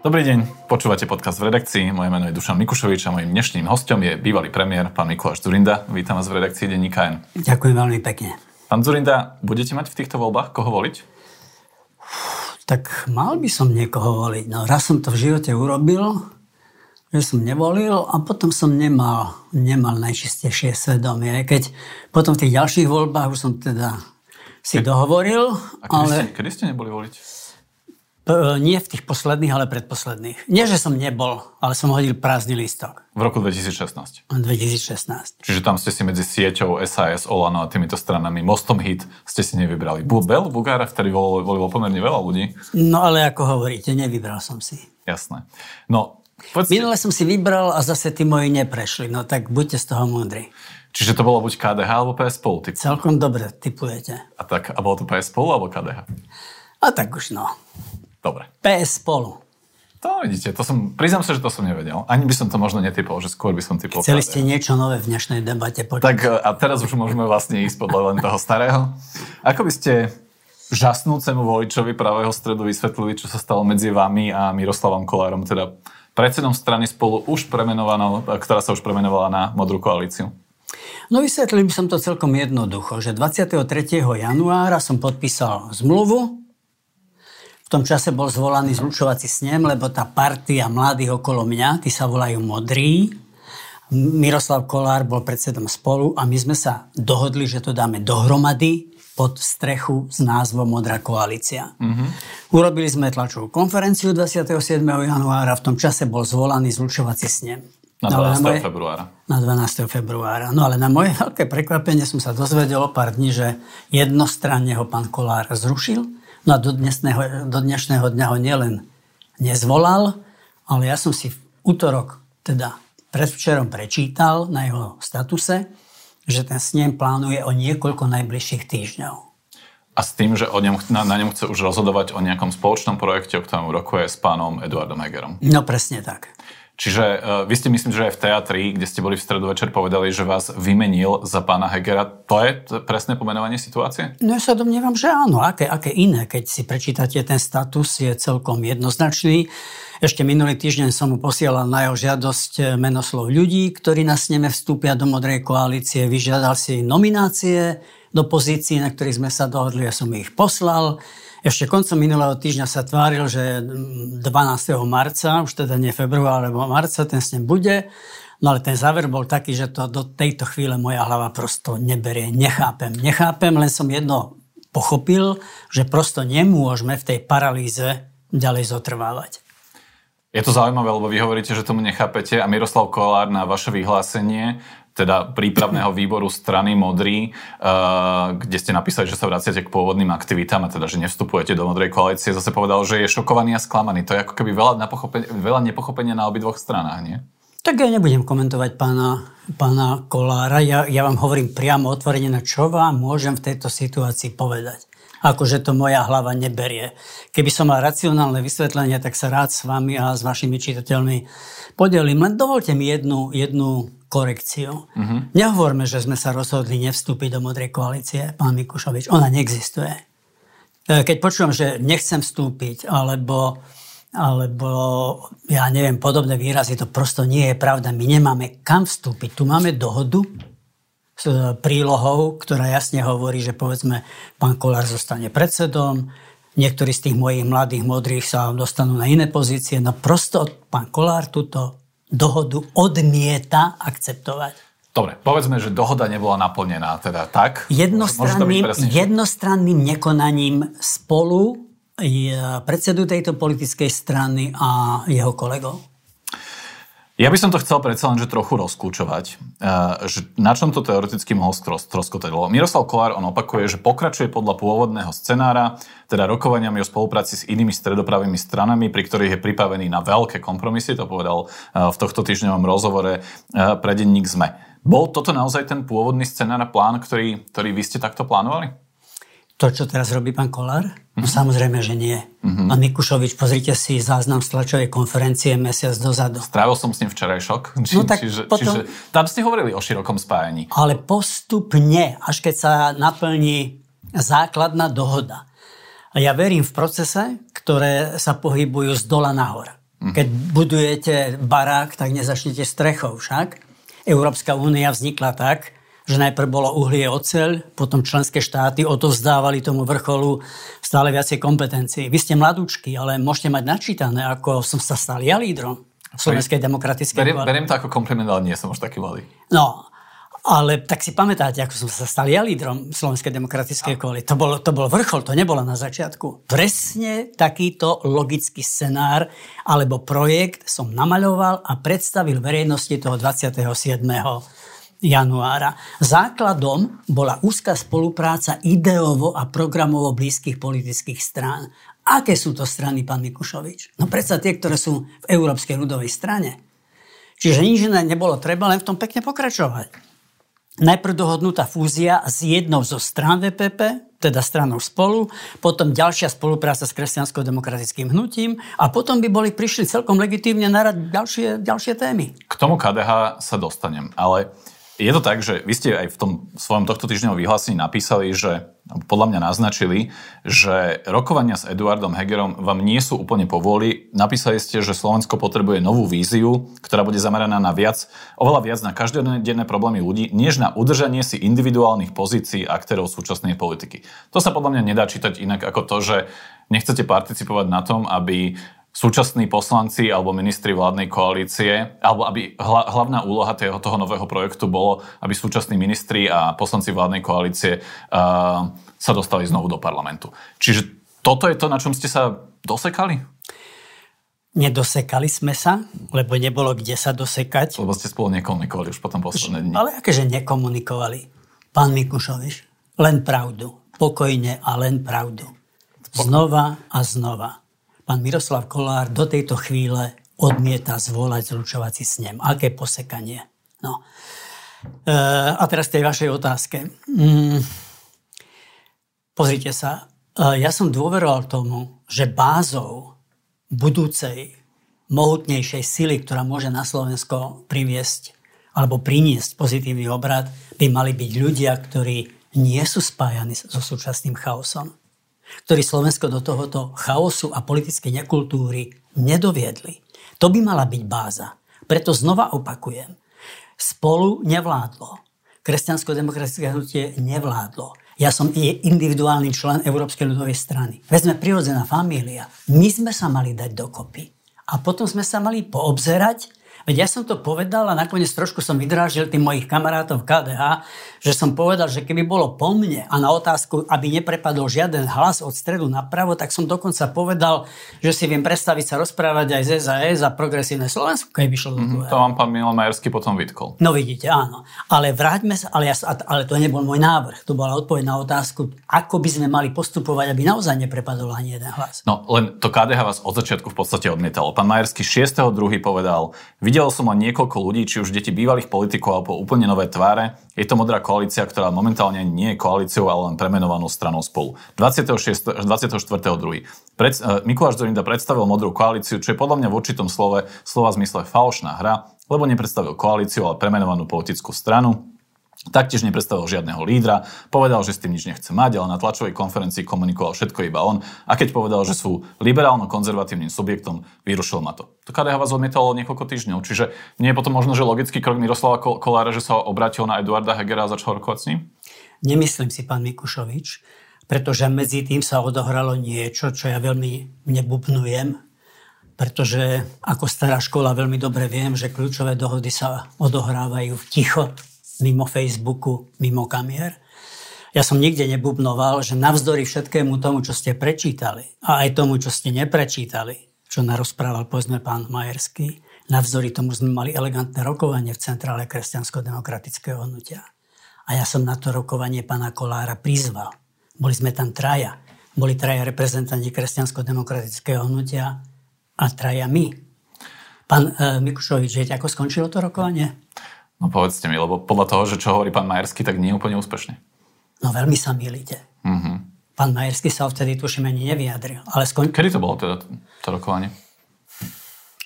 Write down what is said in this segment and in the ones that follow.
Dobrý deň, počúvate podcast v redakcii. Moje meno je Dušan Mikušovič a mojim dnešným hostom je bývalý premiér, pán Mikuláš Zurinda. Vítam vás v redakcii Denníka N. Ďakujem veľmi pekne. Pán Zurinda, budete mať v týchto voľbách koho voliť? Tak mal by som niekoho voliť. No raz som to v živote urobil, že som nevolil a potom som nemal, nemal najčistejšie svedomie. Keď potom v tých ďalších voľbách už som teda si dohovoril. A kedy, ale... ste, kedy ste neboli voliť? E, nie v tých posledných, ale predposledných. Nie, že som nebol, ale som hodil prázdny lístok. V roku 2016. 2016. Čiže tam ste si medzi sieťou SAS, Olano a týmito stranami Mostom Hit ste si nevybrali. Bel Bugára vtedy volilo, volilo pomerne veľa ľudí. No ale ako hovoríte, nevybral som si. Jasné. No, poďte... Minule som si vybral a zase tí moji neprešli. No tak buďte z toho múdri. Čiže to bolo buď KDH alebo PS Spolu? Typu. Celkom dobre typujete. A, tak, a bolo to PS Spolu alebo KDH? A tak už no. Dobre. PS spolu. To vidíte, to som, priznám sa, že to som nevedel. Ani by som to možno netypol, že skôr by som typol. Chceli ste niečo nové v dnešnej debate počuť. Tak a teraz už môžeme vlastne ísť podľa len toho starého. Ako by ste žasnúcemu voličovi pravého stredu vysvetlili, čo sa stalo medzi vami a Miroslavom Kolárom, teda predsedom strany spolu už premenovanou, ktorá sa už premenovala na Modrú koalíciu? No vysvetlil by som to celkom jednoducho, že 23. januára som podpísal zmluvu, v tom čase bol zvolaný zlučovací snem, lebo tá partia mladých okolo mňa, tí sa volajú modrí. Miroslav Kolár bol predsedom spolu a my sme sa dohodli, že to dáme dohromady pod strechu s názvom Modrá koalícia. Mm-hmm. Urobili sme tlačovú konferenciu 27. januára, v tom čase bol zvolaný zlučovací snem. Na 12. No, na moje, februára. Na 12. februára. No ale na moje veľké prekvapenie som sa dozvedel o pár dní, že jednostranne ho pán Kolár zrušil No a do dnešného, do dnešného dňa ho nielen nezvolal, ale ja som si v útorok, teda predvčerom prečítal na jeho statuse, že ten snem plánuje o niekoľko najbližších týždňov. A s tým, že o ňom, na, na ňom chce už rozhodovať o nejakom spoločnom projekte, o ktorom rokuje s pánom Eduardom Hegerom. No presne tak. Čiže uh, vy ste myslím, že aj v teatri, kde ste boli v stredu večer, povedali, že vás vymenil za pána Hegera. To je presné pomenovanie situácie? No ja sa domnievam, že áno. Aké, aké iné? Keď si prečítate ten status, je celkom jednoznačný. Ešte minulý týždeň som mu posielal na jeho žiadosť eh, menoslov ľudí, ktorí na sneme vstúpia do Modrej koalície. Vyžiadal si nominácie do pozícií, na ktorých sme sa dohodli. Ja som ich poslal. Ešte koncom minulého týždňa sa tváril, že 12. marca, už teda nie február, alebo marca, ten s ním bude. No ale ten záver bol taký, že to do tejto chvíle moja hlava prosto neberie. Nechápem. Nechápem, len som jedno pochopil, že prosto nemôžeme v tej paralýze ďalej zotrvávať. Je to zaujímavé, lebo vy hovoríte, že tomu nechápete a Miroslav Kolár na vaše vyhlásenie teda prípravného výboru strany Modrý, uh, kde ste napísali, že sa vraciate k pôvodným aktivitám a teda, že nevstupujete do Modrej koalície, zase povedal, že je šokovaný a sklamaný. To je ako keby veľa, veľa nepochopenia na obidvoch stranách, nie? Tak ja nebudem komentovať pána, pána Kolára. Ja, ja vám hovorím priamo otvorene, na čo vám môžem v tejto situácii povedať. Akože to moja hlava neberie. Keby som mal racionálne vysvetlenie, tak sa rád s vami a s vašimi čitateľmi podelím. Len dovolte mi jednu, jednu korekciu. Uh-huh. Nehovorme, že sme sa rozhodli nevstúpiť do Modrej koalície, pán Mikušovič. Ona neexistuje. E, keď počujem, že nechcem vstúpiť, alebo, alebo ja neviem, podobné výrazy, to prosto nie je pravda. My nemáme kam vstúpiť. Tu máme dohodu s prílohou, ktorá jasne hovorí, že povedzme, pán Kolár zostane predsedom, niektorí z tých mojich mladých modrých sa dostanú na iné pozície. No prosto pán Kolár túto dohodu odmieta akceptovať. Dobre, povedzme, že dohoda nebola naplnená, teda tak? Jednostranným, jednostranným nekonaním spolu predsedu tejto politickej strany a jeho kolegov. Ja by som to chcel predsa len, že trochu rozkúčovať, eh, že na čom to teoreticky mohol stroskotať. Miroslav Kolár, on opakuje, že pokračuje podľa pôvodného scenára, teda rokovaniami o spolupráci s inými stredopravými stranami, pri ktorých je pripravený na veľké kompromisy, to povedal eh, v tohto týždňovom rozhovore eh, pre denník ZME. Bol toto naozaj ten pôvodný scenár a plán, ktorý, ktorý vy ste takto plánovali? To, čo teraz robí pán Kolár? No mhm. samozrejme, že nie. Uh-huh. Pán Mikušovič, pozrite si záznam z tlačovej konferencie mesiac dozadu. Strávil som s ním včeraj šok. Či, no tak čiže, potom... čiže tam ste hovorili o širokom spájaní. Ale postupne, až keď sa naplní základná dohoda. A ja verím v procese, ktoré sa pohybujú z dola nahor. Keď budujete barák, tak nezačnete strechou však. Európska únia vznikla tak, že najprv bolo uhlie oceľ, potom členské štáty odovzdávali tomu vrcholu stále viacej kompetencií. Vy ste mladúčky, ale môžete mať načítané, ako som sa stal ja lídrom Slovenskej demokratickej beriem, beriem to ako kompliment, ale nie som už taký mladý. No, ale tak si pamätáte, ako som sa stal ja lídrom Slovenskej demokratickej koalície. To bol, to bol vrchol, to nebolo na začiatku. Presne takýto logický scenár alebo projekt som namaľoval a predstavil verejnosti toho 27 januára. Základom bola úzka spolupráca ideovo a programovo blízkych politických strán. Aké sú to strany, pán Mikušovič? No predsa tie, ktoré sú v Európskej ľudovej strane. Čiže nič iné nebolo treba, len v tom pekne pokračovať. Najprv dohodnutá fúzia s jednou zo strán VPP, teda stranou spolu, potom ďalšia spolupráca s kresťansko-demokratickým hnutím a potom by boli prišli celkom legitímne na ďalšie, ďalšie témy. K tomu KDH sa dostanem, ale je to tak, že vy ste aj v tom svojom tohto týždňovom vyhlásení napísali, že podľa mňa naznačili, že rokovania s Eduardom Hegerom vám nie sú úplne povoli. Napísali ste, že Slovensko potrebuje novú víziu, ktorá bude zameraná na viac, oveľa viac na každodenné problémy ľudí, než na udržanie si individuálnych pozícií aktérov súčasnej politiky. To sa podľa mňa nedá čítať inak ako to, že nechcete participovať na tom, aby súčasní poslanci alebo ministri vládnej koalície, alebo aby hlavná úloha toho, toho nového projektu bolo, aby súčasní ministri a poslanci vládnej koalície uh, sa dostali znovu do parlamentu. Čiže toto je to, na čom ste sa dosekali? Nedosekali sme sa, lebo nebolo kde sa dosekať. Lebo ste spolu nekomunikovali už potom posledné dni. Ale akéže nekomunikovali? Pán Mikušoviš, len pravdu. Pokojne a len pravdu. Znova a znova pán Miroslav Kolár do tejto chvíle odmieta zvolať zlučovací snem. Aké posekanie. No. E, a teraz tej vašej otázke. Mm, pozrite sa, e, ja som dôveroval tomu, že bázou budúcej mohutnejšej sily, ktorá môže na Slovensko priviesť alebo priniesť pozitívny obrad, by mali byť ľudia, ktorí nie sú spájani so súčasným chaosom ktorí Slovensko do tohoto chaosu a politickej nekultúry nedoviedli. To by mala byť báza. Preto znova opakujem. Spolu nevládlo. Kresťansko-demokratické hnutie nevládlo. Ja som individuálny člen Európskej ľudovej strany. Veď sme prirodzená família. My sme sa mali dať dokopy. A potom sme sa mali poobzerať, Veď ja som to povedal a nakoniec trošku som vydrážil tým mojich kamarátov KDH, že som povedal, že keby bolo po mne a na otázku, aby neprepadol žiaden hlas od stredu napravo, tak som dokonca povedal, že si viem predstaviť sa rozprávať aj z SAS a progresívne Slovensko, keby šlo do mm-hmm, To vám pán Milan Majerský potom vytkol. No vidíte, áno. Ale vráťme sa, ale, ja, ale to nebol môj návrh. To bola odpoveď na otázku, ako by sme mali postupovať, aby naozaj neprepadol ani jeden hlas. No len to KDH vás od začiatku v podstate odmietalo. Pán Majerský 6.2. povedal, Videl som len niekoľko ľudí, či už deti bývalých politikov alebo úplne nové tváre. Je to modrá koalícia, ktorá momentálne nie je koalíciou, ale len premenovanou stranou spolu. 24.2. Pred, uh, Mikuláš Zorinda predstavil modrú koalíciu, čo je podľa mňa v určitom slove, slova zmysle falošná hra, lebo nepredstavil koalíciu, ale premenovanú politickú stranu. Taktiež nepredstavil žiadneho lídra, povedal, že s tým nič nechce mať, ale na tlačovej konferencii komunikoval všetko iba on a keď povedal, že sú liberálno-konzervatívnym subjektom, vyrušil ma to. To KDH vás odmietalo niekoľko týždňov, čiže nie je potom možno, že logický krok Miroslava Kolára, že sa obrátil na Eduarda Hegera a začal rokovať s ním? Nemyslím si, pán Mikušovič, pretože medzi tým sa odohralo niečo, čo ja veľmi nebubnujem, pretože ako stará škola veľmi dobre viem, že kľúčové dohody sa odohrávajú v ticho, mimo Facebooku, mimo kamier. Ja som nikde nebubnoval, že navzdory všetkému tomu, čo ste prečítali a aj tomu, čo ste neprečítali, čo narozprával povedzme pán Majerský, navzdory tomu sme mali elegantné rokovanie v Centrále kresťansko-demokratického hnutia. A ja som na to rokovanie pána Kolára prizval. Boli sme tam traja. Boli traja reprezentanti kresťansko-demokratického hnutia a traja my. Pán e, Mikušovič, viete, ako skončilo to rokovanie? No povedzte mi, lebo podľa toho, že čo hovorí pán Majerský, tak nie je úplne úspešne. No veľmi sa milíte. Mm-hmm. Pán Majerský sa vtedy tuším ani nevyjadril. Ale skon... Kedy to bolo teda to rokovanie?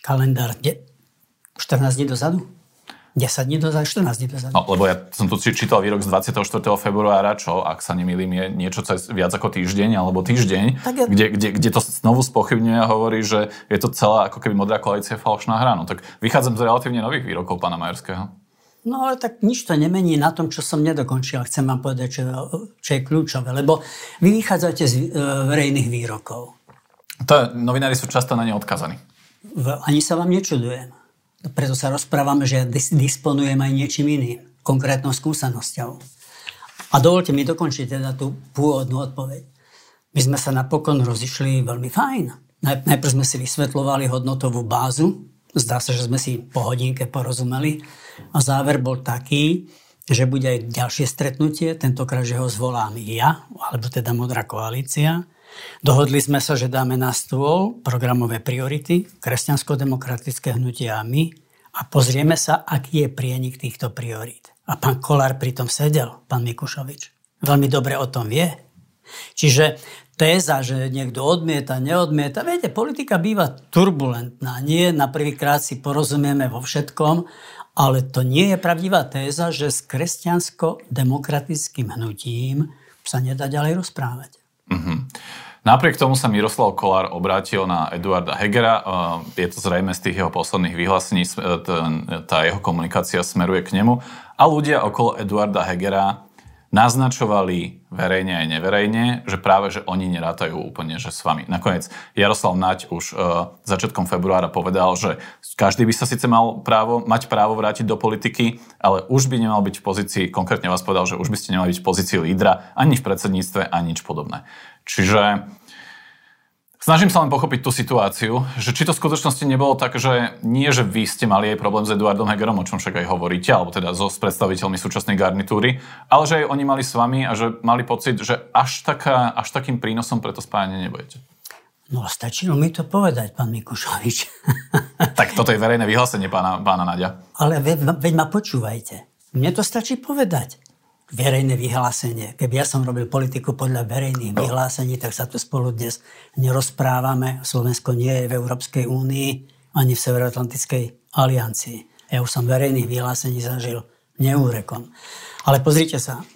Kalendár 14 dní dozadu. 10 dní dozadu, 14 dní dozadu. No, lebo ja som tu čítal výrok z 24. februára, čo, ak sa nemýlim, je niečo cez viac ako týždeň alebo týždeň, ja... kde, kde, kde to znovu spochybňuje a hovorí, že je to celá ako keby modrá koalícia falošná hra. No tak vychádzam z relatívne nových výrokov pána Majerského. No ale tak nič to nemení na tom, čo som nedokončil. Chcem vám povedať, čo, čo je kľúčové. Lebo vy vychádzate z e, verejných výrokov. To, novinári sú často na ne odkazaní. Ani sa vám nečudujem. Preto sa rozprávame, že ja disponujem aj niečím iným, konkrétnou skúsenosťou. A dovolte mi dokončiť teda tú pôvodnú odpoveď. My sme sa napokon rozišli veľmi fajn. Najprv sme si vysvetlovali hodnotovú bázu, zdá sa, že sme si po hodinke porozumeli a záver bol taký, že bude aj ďalšie stretnutie, tentokrát, že ho zvolám ja, alebo teda Modrá koalícia. Dohodli sme sa, že dáme na stôl programové priority, kresťansko-demokratické hnutie a my a pozrieme sa, aký je prienik týchto priorít. A pán Kolár pritom sedel, pán Mikušovič. Veľmi dobre o tom vie. Čiže téza, že niekto odmieta, neodmieta, viete, politika býva turbulentná. Nie na prvýkrát si porozumieme vo všetkom, ale to nie je pravdivá téza, že s kresťansko-demokratickým hnutím sa nedá ďalej rozprávať. Mm-hmm. Napriek tomu sa Miroslav Kolár obrátil na Eduarda Hegera. Je to zrejme z tých jeho posledných vyhlásení, tá jeho komunikácia smeruje k nemu. A ľudia okolo Eduarda Hegera naznačovali verejne aj neverejne, že práve, že oni nerátajú úplne, že s vami. Nakoniec Jaroslav Naď už uh, začiatkom februára povedal, že každý by sa síce mal právo, mať právo vrátiť do politiky, ale už by nemal byť v pozícii, konkrétne vás povedal, že už by ste nemali byť v pozícii lídra ani v predsedníctve, ani nič podobné. Čiže Snažím sa len pochopiť tú situáciu, že či to v skutočnosti nebolo tak, že nie, že vy ste mali aj problém s Eduardom Hegerom, o čom však aj hovoríte, alebo teda so, s predstaviteľmi súčasnej garnitúry, ale že aj oni mali s vami a že mali pocit, že až, taká, až takým prínosom pre to spájanie nebudete. No stačilo mi to povedať, pán Mikušovič. tak toto je verejné vyhlásenie pána, pána Nadia. Ale veď ma počúvajte. Mne to stačí povedať verejné vyhlásenie. Keby ja som robil politiku podľa verejných no. vyhlásení, tak sa tu spolu dnes nerozprávame. Slovensko nie je v Európskej únii ani v Severoatlantickej aliancii. Ja už som verejných vyhlásení zažil neúrekom. Ale pozrite sa,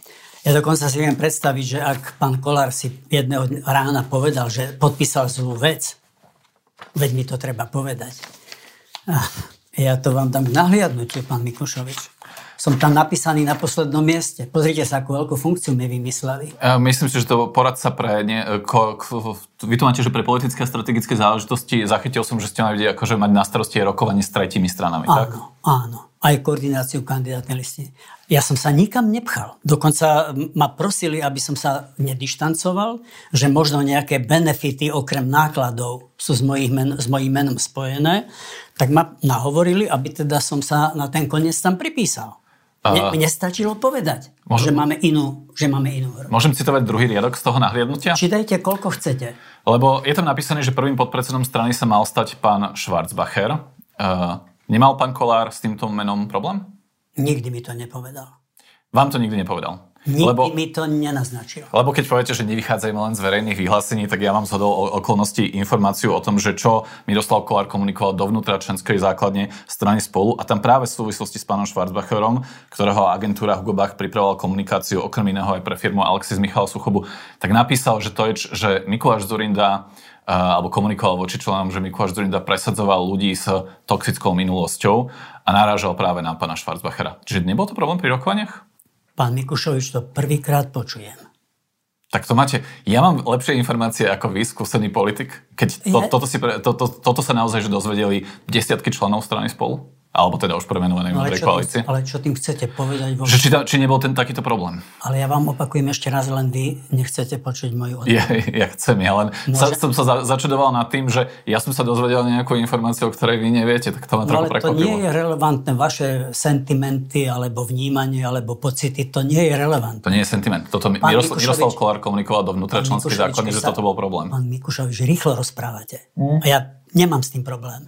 ja dokonca si viem predstaviť, že ak pán Kolár si jedného rána povedal, že podpísal zlú vec, veď mi to treba povedať. Ja to vám dám k nahliadnutiu, pán Mikušovič som tam napísaný na poslednom mieste. Pozrite sa, akú veľkú funkciu mi vymysleli. Myslím si, že to poradca pre... Ne, ko, ko, vy tu máte, že pre politické a strategické záležitosti zachytil som, že ste mali akože mať na starosti rokovanie s tretími stranami, áno, tak? Áno, aj koordináciu kandidátnej listiny. Ja som sa nikam nepchal. Dokonca ma prosili, aby som sa nedištancoval, že možno nejaké benefity okrem nákladov sú s, mojich men, s mojím menom spojené, tak ma nahovorili, aby teda som sa na ten koniec tam pripísal. Mne, mne stačilo povedať, môžem, že máme inú, že máme inú hru. Môžem citovať druhý riadok z toho nahliadnutia? Čítajte, koľko chcete. Lebo je tam napísané, že prvým podpredsedom strany sa mal stať pán Schwarzbacher. Uh, nemal pán Kolár s týmto menom problém? Nikdy mi to nepovedal. Vám to nikdy nepovedal? Nikdy lebo, mi to nenaznačil. Lebo keď poviete, že nevychádzajme len z verejných vyhlásení, tak ja mám zhodol okolností informáciu o tom, že čo Miroslav Kolár komunikoval dovnútra členskej základne strany spolu a tam práve v súvislosti s pánom Schwarzbacherom, ktorého agentúra Hugo Bach pripravovala komunikáciu okrem iného aj pre firmu Alexis Michal Suchobu, tak napísal, že to je, že Mikuláš Zurinda alebo komunikoval voči členom, že Mikuláš Zurinda presadzoval ľudí s toxickou minulosťou a narážal práve na pána Schwarzbachera. Čiže nebol to problém pri rokovaniach? Pán Mikušovič, to prvýkrát počujem. Tak to máte. Ja mám lepšie informácie ako vy, skúsený politik. Keď to, toto, si, to, to, toto sa naozaj že dozvedeli desiatky členov strany spolu? Alebo teda už premenovanej no, modrej koalície. Ale čo tým chcete povedať? Vo... Že či, či nebol ten takýto problém? Ale ja vám opakujem ešte raz, len vy nechcete počuť moju odpoveď. Ja, ja chcem, ja len Môže... sa, som sa za, začudoval nad tým, že ja som sa dozvedel nejakú informáciu, o ktorej vy neviete, tak to ma no, trochu ale to nie je relevantné. Vaše sentimenty, alebo vnímanie, alebo pocity, to nie je relevantné. To nie je sentiment. Toto pán Miroslav, Miroslav Kolár komunikoval dovnútra členských zákony, že toto bol problém. Pán Mikušovič, rýchlo rozprávate. Mm. A ja nemám s tým problém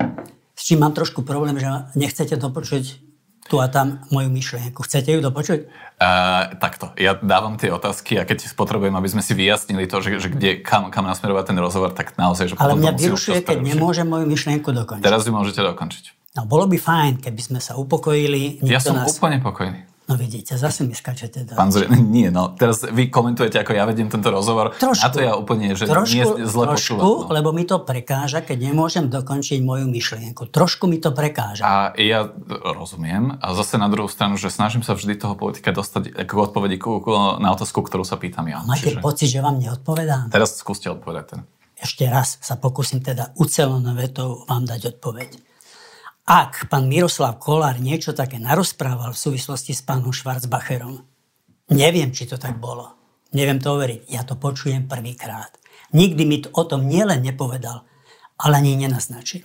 s čím mám trošku problém, že nechcete dopočuť tu a tam moju myšlienku. Chcete ju dopočuť? Uh, takto. Ja dávam tie otázky a keď potrebujem, aby sme si vyjasnili to, že, že kde, kam, kam nasmerovať ten rozhovor, tak naozaj, že Ale mňa vyrušuje, keď nemôžem moju myšlienku dokončiť. Teraz ju môžete dokončiť. No bolo by fajn, keby sme sa upokojili. Ja som nás... úplne pokojný. No vidíte, zase mi skačete do Pán Zre, nie, no teraz vy komentujete, ako ja vediem tento rozhovor. Trošku. A to ja úplne, že trošku, nie zle trošku, počúvam. No. lebo mi to prekáža, keď nemôžem dokončiť moju myšlienku. Trošku mi to prekáža. A ja rozumiem. A zase na druhú stranu, že snažím sa vždy toho politika dostať ako odpovedi na otázku, ktorú sa pýtam ja. Máte Čiže... pocit, že vám neodpovedám? Teraz skúste odpovedať. Ten. Ešte raz sa pokúsim teda ucelenou vetou vám dať odpoveď. Ak pán Miroslav Kolár niečo také narozprával v súvislosti s pánom Schwarzbacherom, neviem, či to tak bolo. Neviem to overiť. Ja to počujem prvýkrát. Nikdy mi to o tom nielen nepovedal, ale ani nenaznačil.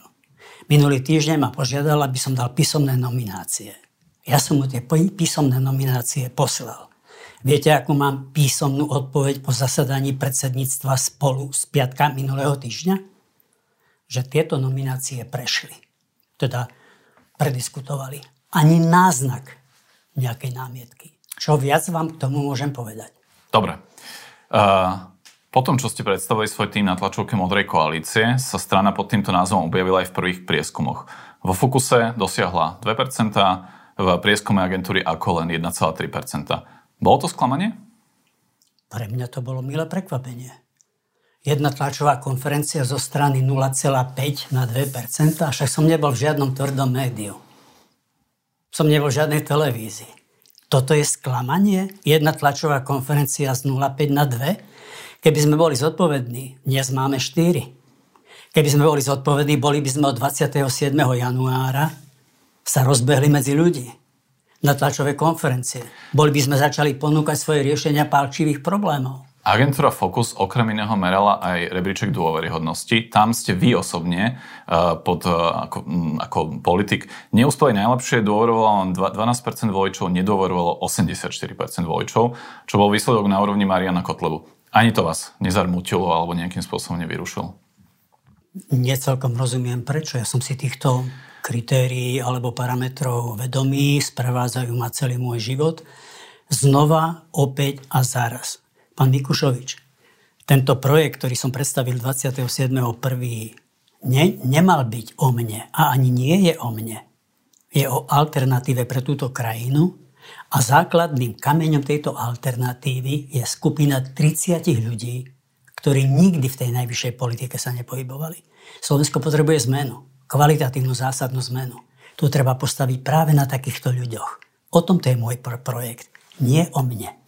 Minulý týždeň ma požiadal, aby som dal písomné nominácie. Ja som mu tie písomné nominácie poslal. Viete, akú mám písomnú odpoveď po zasadaní predsedníctva spolu z piatka minulého týždňa? Že tieto nominácie prešli teda prediskutovali. Ani náznak nejakej námietky. Čo viac vám k tomu môžem povedať? Dobre. Uh, po tom, čo ste predstavili svoj tým na tlačovke Modrej koalície, sa strana pod týmto názvom objavila aj v prvých prieskumoch. Vo Fokuse dosiahla 2%, v prieskume agentúry ako len 1,3%. Bolo to sklamanie? Pre mňa to bolo milé prekvapenie jedna tlačová konferencia zo strany 0,5 na 2%, a však som nebol v žiadnom tvrdom médiu. Som nebol v žiadnej televízii. Toto je sklamanie? Jedna tlačová konferencia z 0,5 na 2? Keby sme boli zodpovední, dnes máme 4. Keby sme boli zodpovední, boli by sme od 27. januára sa rozbehli medzi ľudí na tlačové konferencie. Boli by sme začali ponúkať svoje riešenia pálčivých problémov. Agentúra Focus okrem iného merala aj rebríček dôveryhodnosti. Tam ste vy osobne uh, pod, uh, ako, um, ako politik neúspeli najlepšie, dôverovalo len 12% voličov, nedôverovalo 84% voličov, čo bol výsledok na úrovni Mariana Kotlebu. Ani to vás nezarmútilo alebo nejakým spôsobom nevyrušilo? Necelkom rozumiem prečo. Ja som si týchto kritérií alebo parametrov vedomý, sprevádzajú ma celý môj život. Znova, opäť a zaraz Pán Mikušovič, tento projekt, ktorý som predstavil 27.1., ne, nemal byť o mne a ani nie je o mne. Je o alternatíve pre túto krajinu a základným kameňom tejto alternatívy je skupina 30 ľudí, ktorí nikdy v tej najvyššej politike sa nepohybovali. Slovensko potrebuje zmenu, kvalitatívnu zásadnú zmenu. Tu treba postaviť práve na takýchto ľuďoch. O tom to je môj projekt, nie o mne.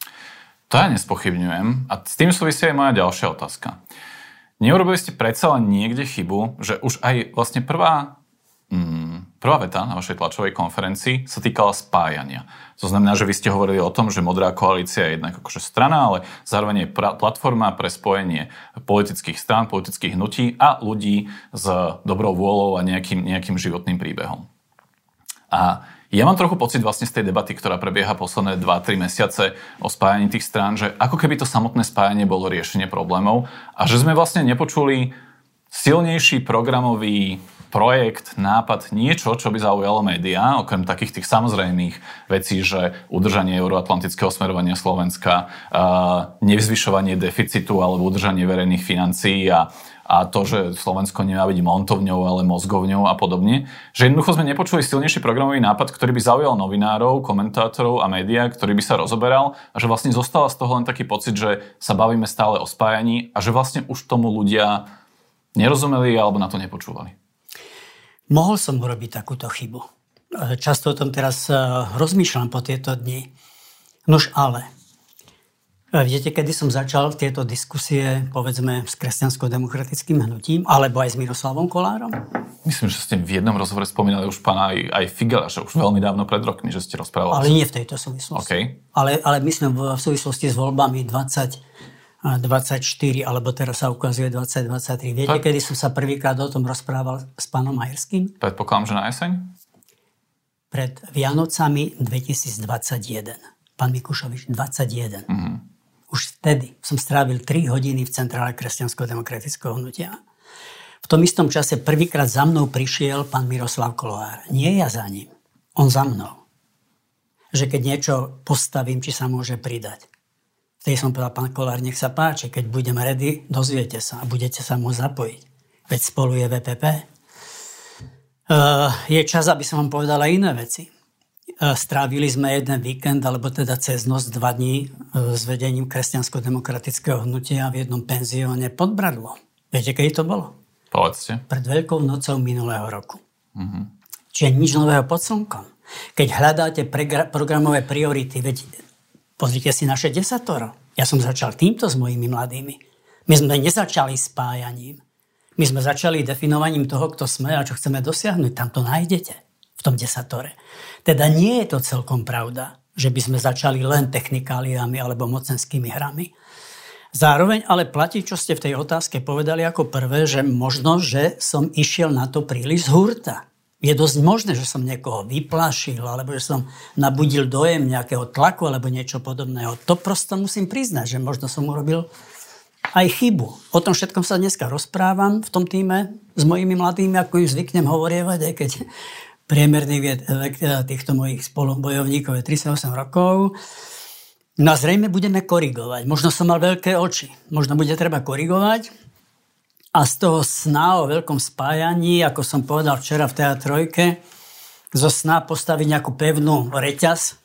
To ja nespochybňujem a s tým súvisí aj moja ďalšia otázka. Neurobili ste predsa len niekde chybu, že už aj vlastne prvá, mm, prvá veta na vašej tlačovej konferencii sa týkala spájania. To znamená, že vy ste hovorili o tom, že Modrá koalícia je jednak akože strana, ale zároveň je platforma pre spojenie politických strán, politických hnutí a ľudí s dobrou vôľou a nejakým, nejakým životným príbehom. A ja mám trochu pocit vlastne z tej debaty, ktorá prebieha posledné 2-3 mesiace o spájaní tých strán, že ako keby to samotné spájanie bolo riešenie problémov a že sme vlastne nepočuli silnejší programový projekt, nápad, niečo, čo by zaujalo médiá, okrem takých tých samozrejmých vecí, že udržanie euroatlantického smerovania Slovenska, nevzvyšovanie deficitu alebo udržanie verejných financií a a to, že Slovensko nemá byť montovňou, ale mozgovňou a podobne. Že jednoducho sme nepočuli silnejší programový nápad, ktorý by zaujal novinárov, komentátorov a médiá, ktorý by sa rozoberal a že vlastne zostala z toho len taký pocit, že sa bavíme stále o spájaní a že vlastne už tomu ľudia nerozumeli alebo na to nepočúvali. Mohol som urobiť takúto chybu. Často o tom teraz eh, rozmýšľam po tieto dni. Nož ale, Viete, kedy som začal tieto diskusie, povedzme, s kresťansko-demokratickým hnutím, alebo aj s Miroslavom Kolárom? Myslím, že ste v jednom rozhovore spomínali už pána aj, aj Figela, že už veľmi dávno pred rokmi, že ste rozprávali. Ale nie v tejto súvislosti. Okay. Ale, ale myslím v súvislosti s voľbami 20, 24, alebo teraz sa ukazuje 2023. Viete, tak... kedy som sa prvýkrát o tom rozprával s pánom Majerským? Predpokladám, že na jeseň? Pred Vianocami 2021. Pán Mikušovič, 21. Mm-hmm. Už vtedy som strávil 3 hodiny v centrále kresťansko-demokratického hnutia. V tom istom čase prvýkrát za mnou prišiel pán Miroslav Kolár. Nie ja za ním, on za mnou. Že keď niečo postavím, či sa môže pridať. Vtedy som povedal, pán Kolár, nech sa páči, keď budem ready, dozviete sa a budete sa môcť zapojiť. Veď spolu je VPP. je čas, aby som vám povedala iné veci. Strávili sme jeden víkend, alebo teda cez noc dva dní s vedením kresťansko-demokratického hnutia v jednom penzióne pod Bradlo. Viete, kedy to bolo? Povedzte. Pred Veľkou nocou minulého roku. Mm-hmm. Čiže nič nového pod slnkom. Keď hľadáte pregra- programové priority, veď pozrite si naše desatoro. Ja som začal týmto s mojimi mladými. My sme nezačali spájaním. My sme začali definovaním toho, kto sme a čo chceme dosiahnuť. Tam to nájdete tom desatore. Teda nie je to celkom pravda, že by sme začali len technikáliami alebo mocenskými hrami. Zároveň ale platí, čo ste v tej otázke povedali ako prvé, že možno, že som išiel na to príliš z hurta. Je dosť možné, že som niekoho vyplašil, alebo že som nabudil dojem nejakého tlaku, alebo niečo podobného. To prosto musím priznať, že možno som urobil aj chybu. O tom všetkom sa dneska rozprávam v tom týme s mojimi mladými, ako im zvyknem hovorievať, aj keď priemerný vek týchto mojich spolubojovníkov je 38 rokov. No a zrejme budeme korigovať. Možno som mal veľké oči. Možno bude treba korigovať. A z toho sna o veľkom spájaní, ako som povedal včera v teatrojke, zo sna postaviť nejakú pevnú reťaz,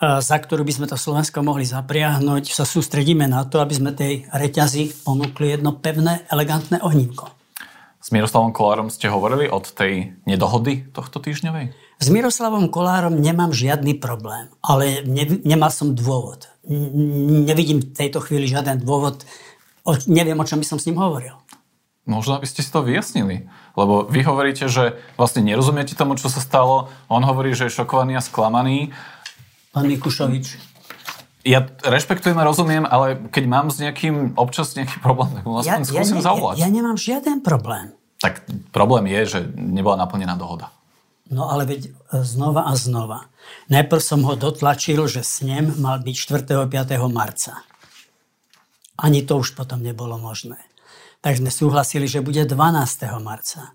za ktorú by sme to Slovensko mohli zapriahnuť, sa sústredíme na to, aby sme tej reťazi ponúkli jedno pevné, elegantné ohnívko. S Miroslavom Kolárom ste hovorili od tej nedohody tohto týždňovej? S Miroslavom Kolárom nemám žiadny problém, ale ne, nemal som dôvod. Nevidím v tejto chvíli žiaden dôvod, o, neviem, o čom by som s ním hovoril. Možno by ste si to vyjasnili. Lebo vy hovoríte, že vlastne nerozumiete tomu, čo sa stalo. On hovorí, že je šokovaný a sklamaný. Pán Mikušovič. Ja rešpektujem a rozumiem, ale keď mám s nejakým občas nejaký problém, tak mu aspoň ja, skúsim ja, zavolať. Ja, ja nemám žiaden problém. Tak problém je, že nebola naplnená dohoda. No ale veď e, znova a znova. Najprv som ho dotlačil, že snem mal byť 4. 5. marca. Ani to už potom nebolo možné. Tak sme súhlasili, že bude 12. marca.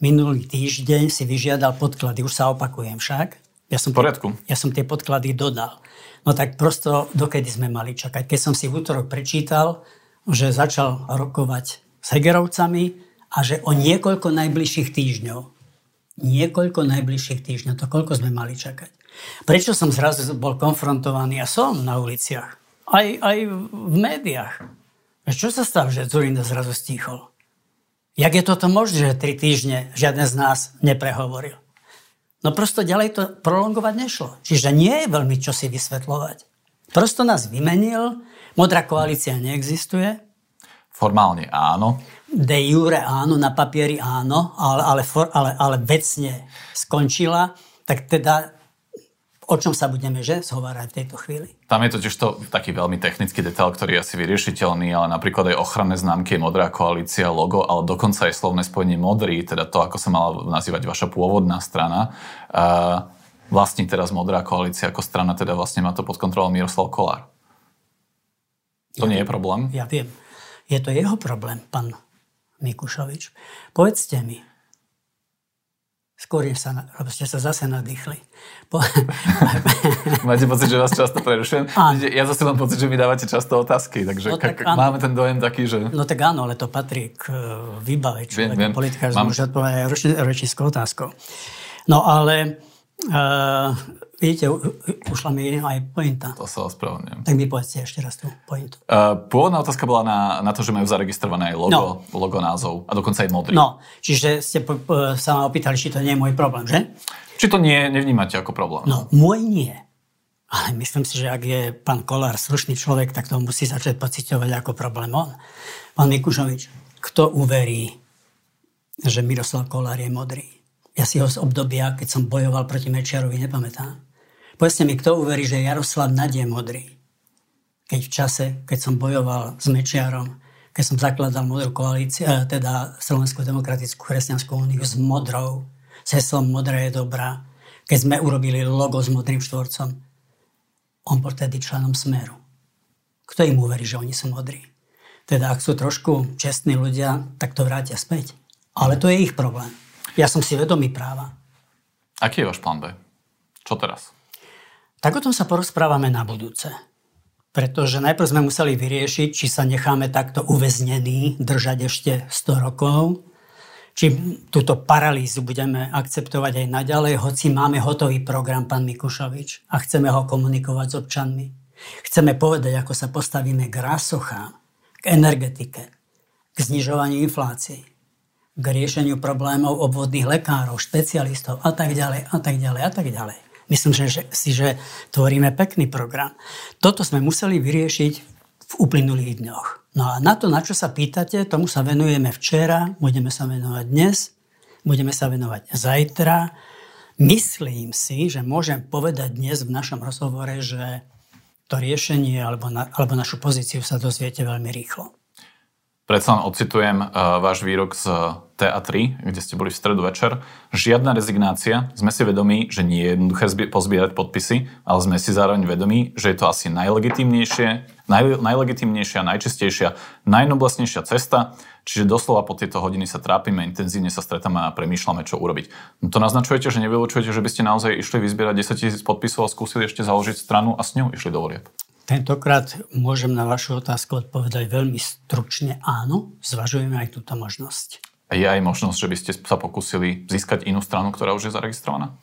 Minulý týždeň si vyžiadal podklady, už sa opakujem však. Ja som, Poriadku. ja som tie podklady dodal. No tak prosto, dokedy sme mali čakať? Keď som si v útorok prečítal, že začal rokovať s Hegerovcami a že o niekoľko najbližších týždňov niekoľko najbližších týždňov. To koľko sme mali čakať? Prečo som zrazu bol konfrontovaný a som na uliciach? Aj, aj v médiách. Čo sa stalo, že Zurinda zrazu stíchol? Jak je toto možné, že tri týždne žiaden z nás neprehovoril? No prosto ďalej to prolongovať nešlo. Čiže nie je veľmi čo si vysvetľovať. Prosto nás vymenil, modrá koalícia neexistuje. Formálne áno de jure áno, na papieri áno, ale, ale, for, ale, ale vecne skončila, tak teda o čom sa budeme že zhovárať v tejto chvíli? Tam je totiž to taký veľmi technický detail, ktorý je asi vyriešiteľný, ale napríklad aj ochranné známky je modrá koalícia, logo, ale dokonca aj slovné spojenie modrý, teda to, ako sa mala nazývať vaša pôvodná strana. Uh, vlastní teraz modrá koalícia ako strana, teda vlastne má to pod kontrolou Miroslav Kolár. To ja nie viem. je problém? Ja viem. Je to jeho problém, pán Mikušovič. Povedzte mi, skôr sa, lebo ste sa zase nadýchli. Po... Máte pocit, že vás často prerušujem? Áno. Ja zase mám pocit, že mi dávate často otázky, takže no, tak, k- máme ten dojem taký, že... No tak áno, ale to patrí k e, výbave človeka, politika, že mám... môže odpovedať rečníckou otázkou. No ale uh, Vidíte, ušla mi aj pointa. To sa ospravedlňujem. Tak mi povedzte ešte raz tú pointu. Uh, pôvodná otázka bola na, na to, že majú zaregistrované aj logo, no. logo názov a dokonca aj modrý. No, čiže ste po, po, sa ma opýtali, či to nie je môj problém, že? Či to nie, nevnímate ako problém? No, môj nie. Ale myslím si, že ak je pán Kolár slušný človek, tak to musí začať pocitovať ako problém on. Pán Mikušovič, kto uverí, že Miroslav Kolár je modrý? Ja si ho z obdobia, keď som bojoval proti Mečiarovi, nepamätám. Povedzte mi, kto uverí, že Jaroslav Nadie modrý? Keď v čase, keď som bojoval s Mečiarom, keď som zakladal modrú koalíciu, eh, teda Slovenskú demokratickú kresťanskú úniu s modrou, s heslom Modrá je dobrá, keď sme urobili logo s modrým štvorcom, on bol tedy členom Smeru. Kto im uverí, že oni sú modrí? Teda ak sú trošku čestní ľudia, tak to vrátia späť. Ale to je ich problém. Ja som si vedomý práva. Aký je váš plán B? Čo teraz? Tak o tom sa porozprávame na budúce. Pretože najprv sme museli vyriešiť, či sa necháme takto uväznení držať ešte 100 rokov, či túto paralýzu budeme akceptovať aj naďalej, hoci máme hotový program, pán Mikušovič, a chceme ho komunikovať s občanmi. Chceme povedať, ako sa postavíme k rasochám, k energetike, k znižovaniu inflácií, k riešeniu problémov obvodných lekárov, špecialistov a tak ďalej, a tak ďalej, a tak ďalej. Myslím že, si, že tvoríme pekný program. Toto sme museli vyriešiť v uplynulých dňoch. No a na to, na čo sa pýtate, tomu sa venujeme včera, budeme sa venovať dnes, budeme sa venovať zajtra. Myslím si, že môžem povedať dnes v našom rozhovore, že to riešenie alebo, na, alebo našu pozíciu sa dozviete veľmi rýchlo. Predsa len ocitujem uh, váš výrok z TA3, kde ste boli v stredu večer. Žiadna rezignácia. Sme si vedomí, že nie je jednoduché pozbierať podpisy, ale sme si zároveň vedomí, že je to asi najlegitimnejšie, naj, najlegitimnejšia, najčistejšia, najnoblesnejšia cesta. Čiže doslova po tieto hodiny sa trápime, intenzívne sa stretáme a premýšľame, čo urobiť. No to naznačujete, že nevylučujete, že by ste naozaj išli vyzbierať 10 tisíc podpisov a skúsili ešte založiť stranu a s ňou išli do volieb. Tentokrát môžem na vašu otázku odpovedať veľmi stručne áno, zvažujeme aj túto možnosť. Je aj možnosť, že by ste sa pokúsili získať inú stranu, ktorá už je zaregistrovaná?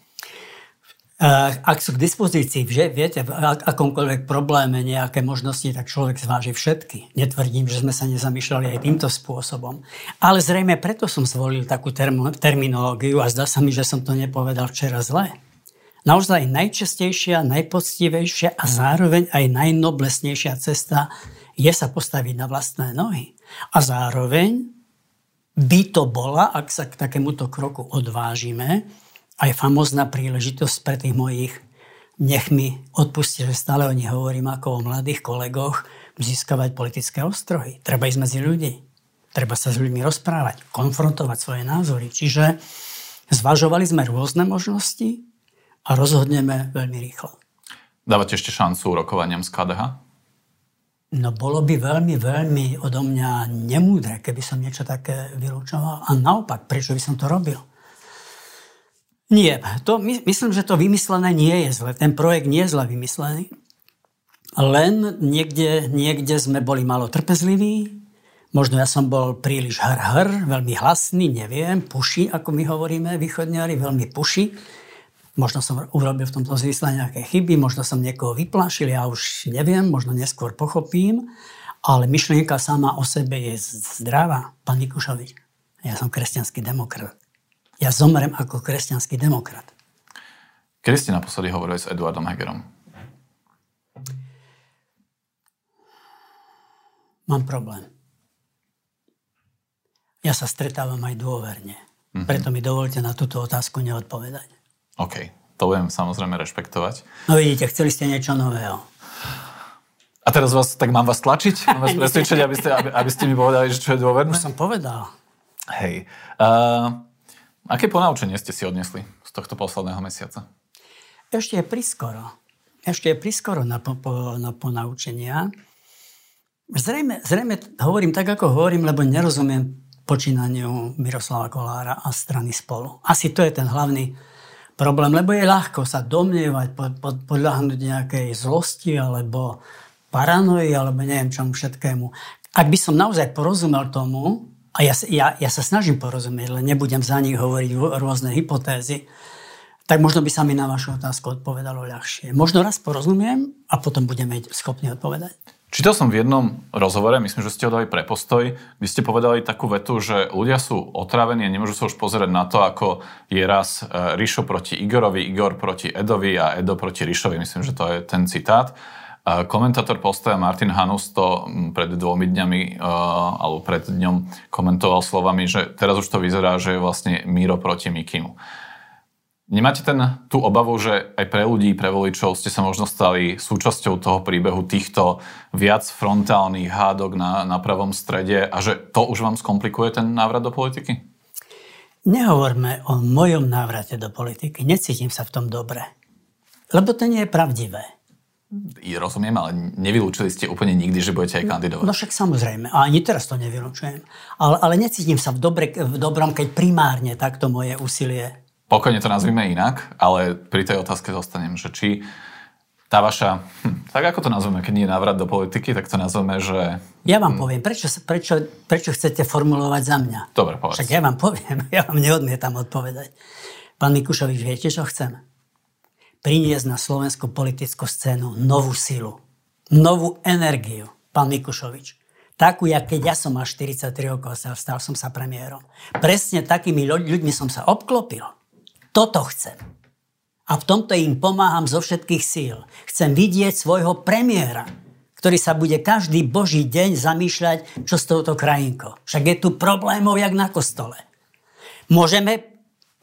Ak sú k dispozícii, že, viete, v akomkoľvek probléme nejaké možnosti, tak človek zváži všetky. Netvrdím, že sme sa nezamýšľali aj týmto spôsobom. Ale zrejme preto som zvolil takú term- terminológiu a zdá sa mi, že som to nepovedal včera zle naozaj najčastejšia, najpoctivejšia a zároveň aj najnoblesnejšia cesta je sa postaviť na vlastné nohy. A zároveň by to bola, ak sa k takémuto kroku odvážime, aj famozná príležitosť pre tých mojich, nech mi odpustia, že stále o nich hovorím ako o mladých kolegoch, získavať politické ostrohy. Treba ísť medzi ľudí. Treba sa s ľuďmi rozprávať, konfrontovať svoje názory. Čiže zvažovali sme rôzne možnosti, a rozhodneme veľmi rýchlo. Dávate ešte šancu rokovaniam z KDH? No bolo by veľmi, veľmi odo mňa nemúdre, keby som niečo také vylúčoval. A naopak, prečo by som to robil? Nie, to, my, myslím, že to vymyslené nie je zle. Ten projekt nie je zle vymyslený. Len niekde, niekde sme boli malo trpezliví. Možno ja som bol príliš hr-hr, veľmi hlasný, neviem, puši, ako my hovoríme východňari, veľmi puši Možno som urobil v tomto zmysle nejaké chyby, možno som niekoho vyplašil, ja už neviem, možno neskôr pochopím, ale myšlienka sama o sebe je zdravá. Pán Nikušovič, ja som kresťanský demokrat. Ja zomrem ako kresťanský demokrat. Kedy ste naposledy hovorili s Eduardom Hegerom? Mám problém. Ja sa stretávam aj dôverne. Mm-hmm. Preto mi dovolte na túto otázku neodpovedať. OK, to budem samozrejme rešpektovať. No vidíte, chceli ste niečo nového. A teraz vás, tak mám vás tlačiť? Mám vás presvedčiť, aby ste, aby, aby ste mi povedali, že čo je dôverné? Už som povedal. Hej. Uh, aké ponaučenie ste si odnesli z tohto posledného mesiaca? Ešte je priskoro. Ešte je priskoro na, po, po, na ponaučenia. Zrejme, zrejme hovorím tak, ako hovorím, lebo nerozumiem počínaniu Miroslava Kolára a strany spolu. Asi to je ten hlavný problém, lebo je ľahko sa domnievať, pod, nejakej zlosti alebo paranoji alebo neviem čomu všetkému. Ak by som naozaj porozumel tomu, a ja, ja, ja sa snažím porozumieť, len nebudem za nich hovoriť rôzne hypotézy, tak možno by sa mi na vašu otázku odpovedalo ľahšie. Možno raz porozumiem a potom budeme schopní odpovedať. Čítal som v jednom rozhovore, myslím, že ste ho dali pre postoj, kde ste povedali takú vetu, že ľudia sú otrávení a nemôžu sa už pozerať na to, ako je raz e, Rišo proti Igorovi, Igor proti Edovi a Edo proti Rišovi. Myslím, že to je ten citát. Komentátor postoja Martin Hanus to pred dvomi dňami, e, alebo pred dňom komentoval slovami, že teraz už to vyzerá, že je vlastne Miro proti Mikimu. Nemáte ten, tú obavu, že aj pre ľudí, pre voličov ste sa možno stali súčasťou toho príbehu týchto viac frontálnych hádok na, na pravom strede a že to už vám skomplikuje ten návrat do politiky? Nehovorme o mojom návrate do politiky. Necítim sa v tom dobre. Lebo to nie je pravdivé. I rozumiem, ale nevylúčili ste úplne nikdy, že budete aj no, kandidovať. No, no však samozrejme. A ani teraz to nevylúčujem. Ale, ale necítim sa v, dobre, v dobrom, keď primárne takto moje úsilie Pokojne to nazvime inak, ale pri tej otázke zostanem, že či tá vaša, hm, tak ako to nazveme, keď nie je návrat do politiky, tak to nazveme, že... Ja vám hm. poviem, prečo, prečo, prečo chcete formulovať za mňa? Dobre, povedz. Však ja vám poviem, ja vám neodmietam odpovedať. Pán Mikušovič, viete, čo chcem? Priniesť na slovenskú politickú scénu novú silu, novú energiu. Pán Mikušovič, takú, jak keď ja som mal 43 rokov stal som sa premiérom. Presne takými ľuďmi som sa obklopil. Toto chcem. A v tomto im pomáham zo všetkých síl. Chcem vidieť svojho premiéra, ktorý sa bude každý boží deň zamýšľať, čo s touto krajinkou. Však je tu problémov, jak na kostole. Môžeme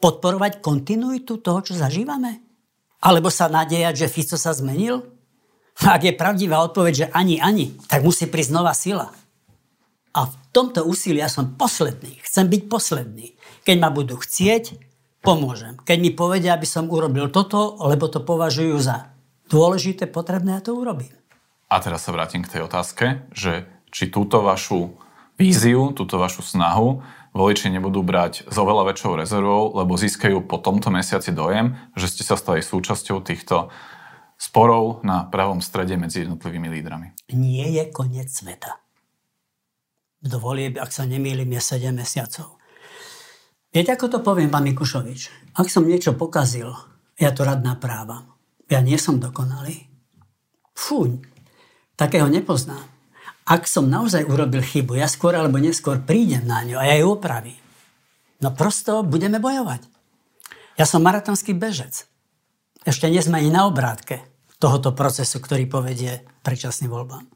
podporovať kontinuitu toho, čo zažívame? Alebo sa nadejať, že Fico sa zmenil? Ak je pravdivá odpoveď, že ani, ani, tak musí prísť nová sila. A v tomto úsilí ja som posledný. Chcem byť posledný. Keď ma budú chcieť, pomôžem. Keď mi povedia, aby som urobil toto, lebo to považujú za dôležité, potrebné, ja to urobím. A teraz sa vrátim k tej otázke, že či túto vašu víziu, túto vašu snahu voliči nebudú brať s oveľa väčšou rezervou, lebo získajú po tomto mesiaci dojem, že ste sa stali súčasťou týchto sporov na pravom strede medzi jednotlivými lídrami. Nie je koniec sveta. Do volieb, ak sa nemýlim, je 7 mesiacov. Viete, ako to poviem, pán Mikušovič? Ak som niečo pokazil, ja to rád naprávam. Ja nie som dokonalý. Fú, takého nepoznám. Ak som naozaj urobil chybu, ja skôr alebo neskôr prídem na ňu a ja ju opravím. No prosto budeme bojovať. Ja som maratonský bežec. Ešte nie sme ani na obrátke tohoto procesu, ktorý povedie predčasným voľbám.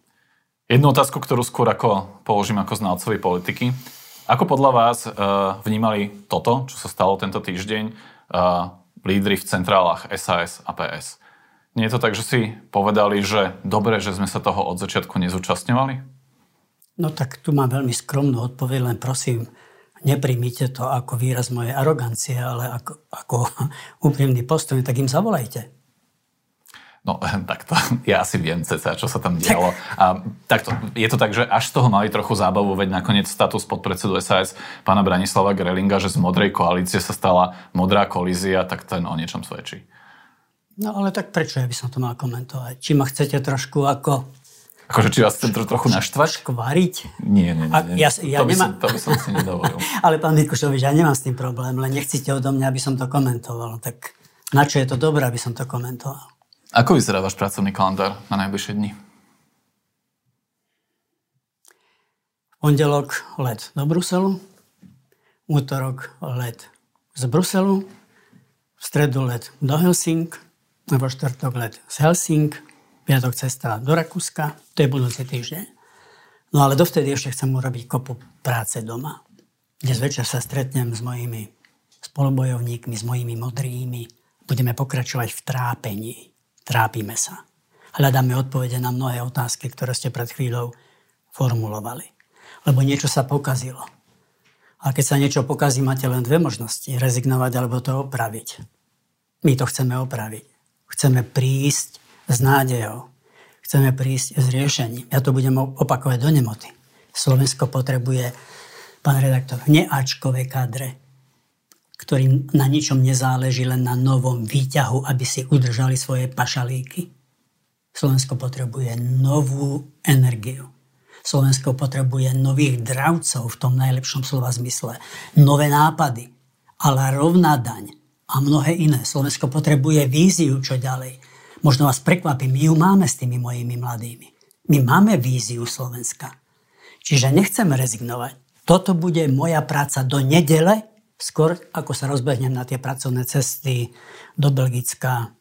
Jednu otázku, ktorú skôr ako položím ako znalcovi politiky. Ako podľa vás uh, vnímali toto, čo sa stalo tento týždeň, uh, lídry v centrálach SAS a PS? Nie je to tak, že si povedali, že dobre, že sme sa toho od začiatku nezúčastňovali? No tak tu mám veľmi skromnú odpoveď, len prosím, nepríjmite to ako výraz mojej arogancie, ale ako, ako úprimný postoj, tak im zavolajte. No takto, ja asi viem ceca, čo sa tam dialo. A takto, je to tak, že až z toho mali trochu zábavu, veď nakoniec status podpredsedu SAS pána Branislava Grelinga, že z modrej koalície sa stala modrá kolízia, tak ten o niečom svedčí. No ale tak prečo ja by som to mal komentovať? Či ma chcete trošku ako... Akože či vás chcem to trochu naštvať? Škvariť? Nie, nie, nie. nie. Ja, ja to, by nemám... som, to by som si nedovolil. ale pán Mikušovič, ja nemám s tým problém, len nechcíte odo mňa, aby som to komentoval. Tak na čo je to dobré, aby som to komentoval? Ako vyzerá váš pracovný kalendár na najbližšie dni? Pondelok let do Bruselu, útorok let z Bruselu, v stredu let do Helsing, vo štvrtok let z Helsing, piatok cesta do Rakúska, to je budúci týždeň. No ale dovtedy ešte chcem urobiť kopu práce doma. Dnes večer sa stretnem s mojimi spolubojovníkmi, s mojimi modrými. Budeme pokračovať v trápení. Trápime sa. Hľadáme odpovede na mnohé otázky, ktoré ste pred chvíľou formulovali. Lebo niečo sa pokazilo. A keď sa niečo pokazí, máte len dve možnosti. Rezignovať alebo to opraviť. My to chceme opraviť. Chceme prísť s nádejou. Chceme prísť s riešením. Ja to budem opakovať do nemoty. Slovensko potrebuje, pán redaktor, neačkové kadre, ktorým na ničom nezáleží, len na novom výťahu, aby si udržali svoje pašalíky. Slovensko potrebuje novú energiu. Slovensko potrebuje nových dravcov v tom najlepšom slova zmysle. Nové nápady, ale rovná daň a mnohé iné. Slovensko potrebuje víziu, čo ďalej. Možno vás prekvapím, my ju máme s tými mojimi mladými. My máme víziu Slovenska. Čiže nechceme rezignovať. Toto bude moja práca do nedele, skôr ako sa rozbehnem na tie pracovné cesty do Belgicka,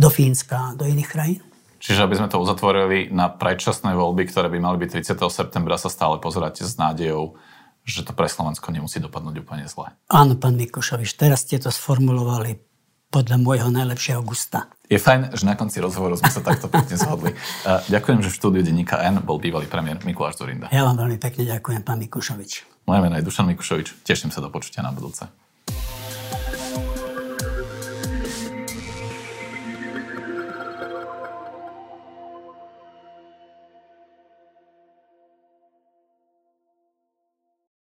do Fínska, do iných krajín. Čiže aby sme to uzatvorili na predčasné voľby, ktoré by mali byť 30. septembra, sa stále pozerať s nádejou, že to pre Slovensko nemusí dopadnúť úplne zle. Áno, pán Mikušovič, teraz ste to sformulovali podľa môjho najlepšieho gusta. Je fajn, že na konci rozhovoru sme sa takto pekne zhodli. Ďakujem, že v štúdiu denníka N bol bývalý premiér Mikuláš Zurinda. Ja vám veľmi pekne ďakujem, pán Mikušovič. Moje meno je Dušan Mikušovič. Teším sa do počutia na budúce.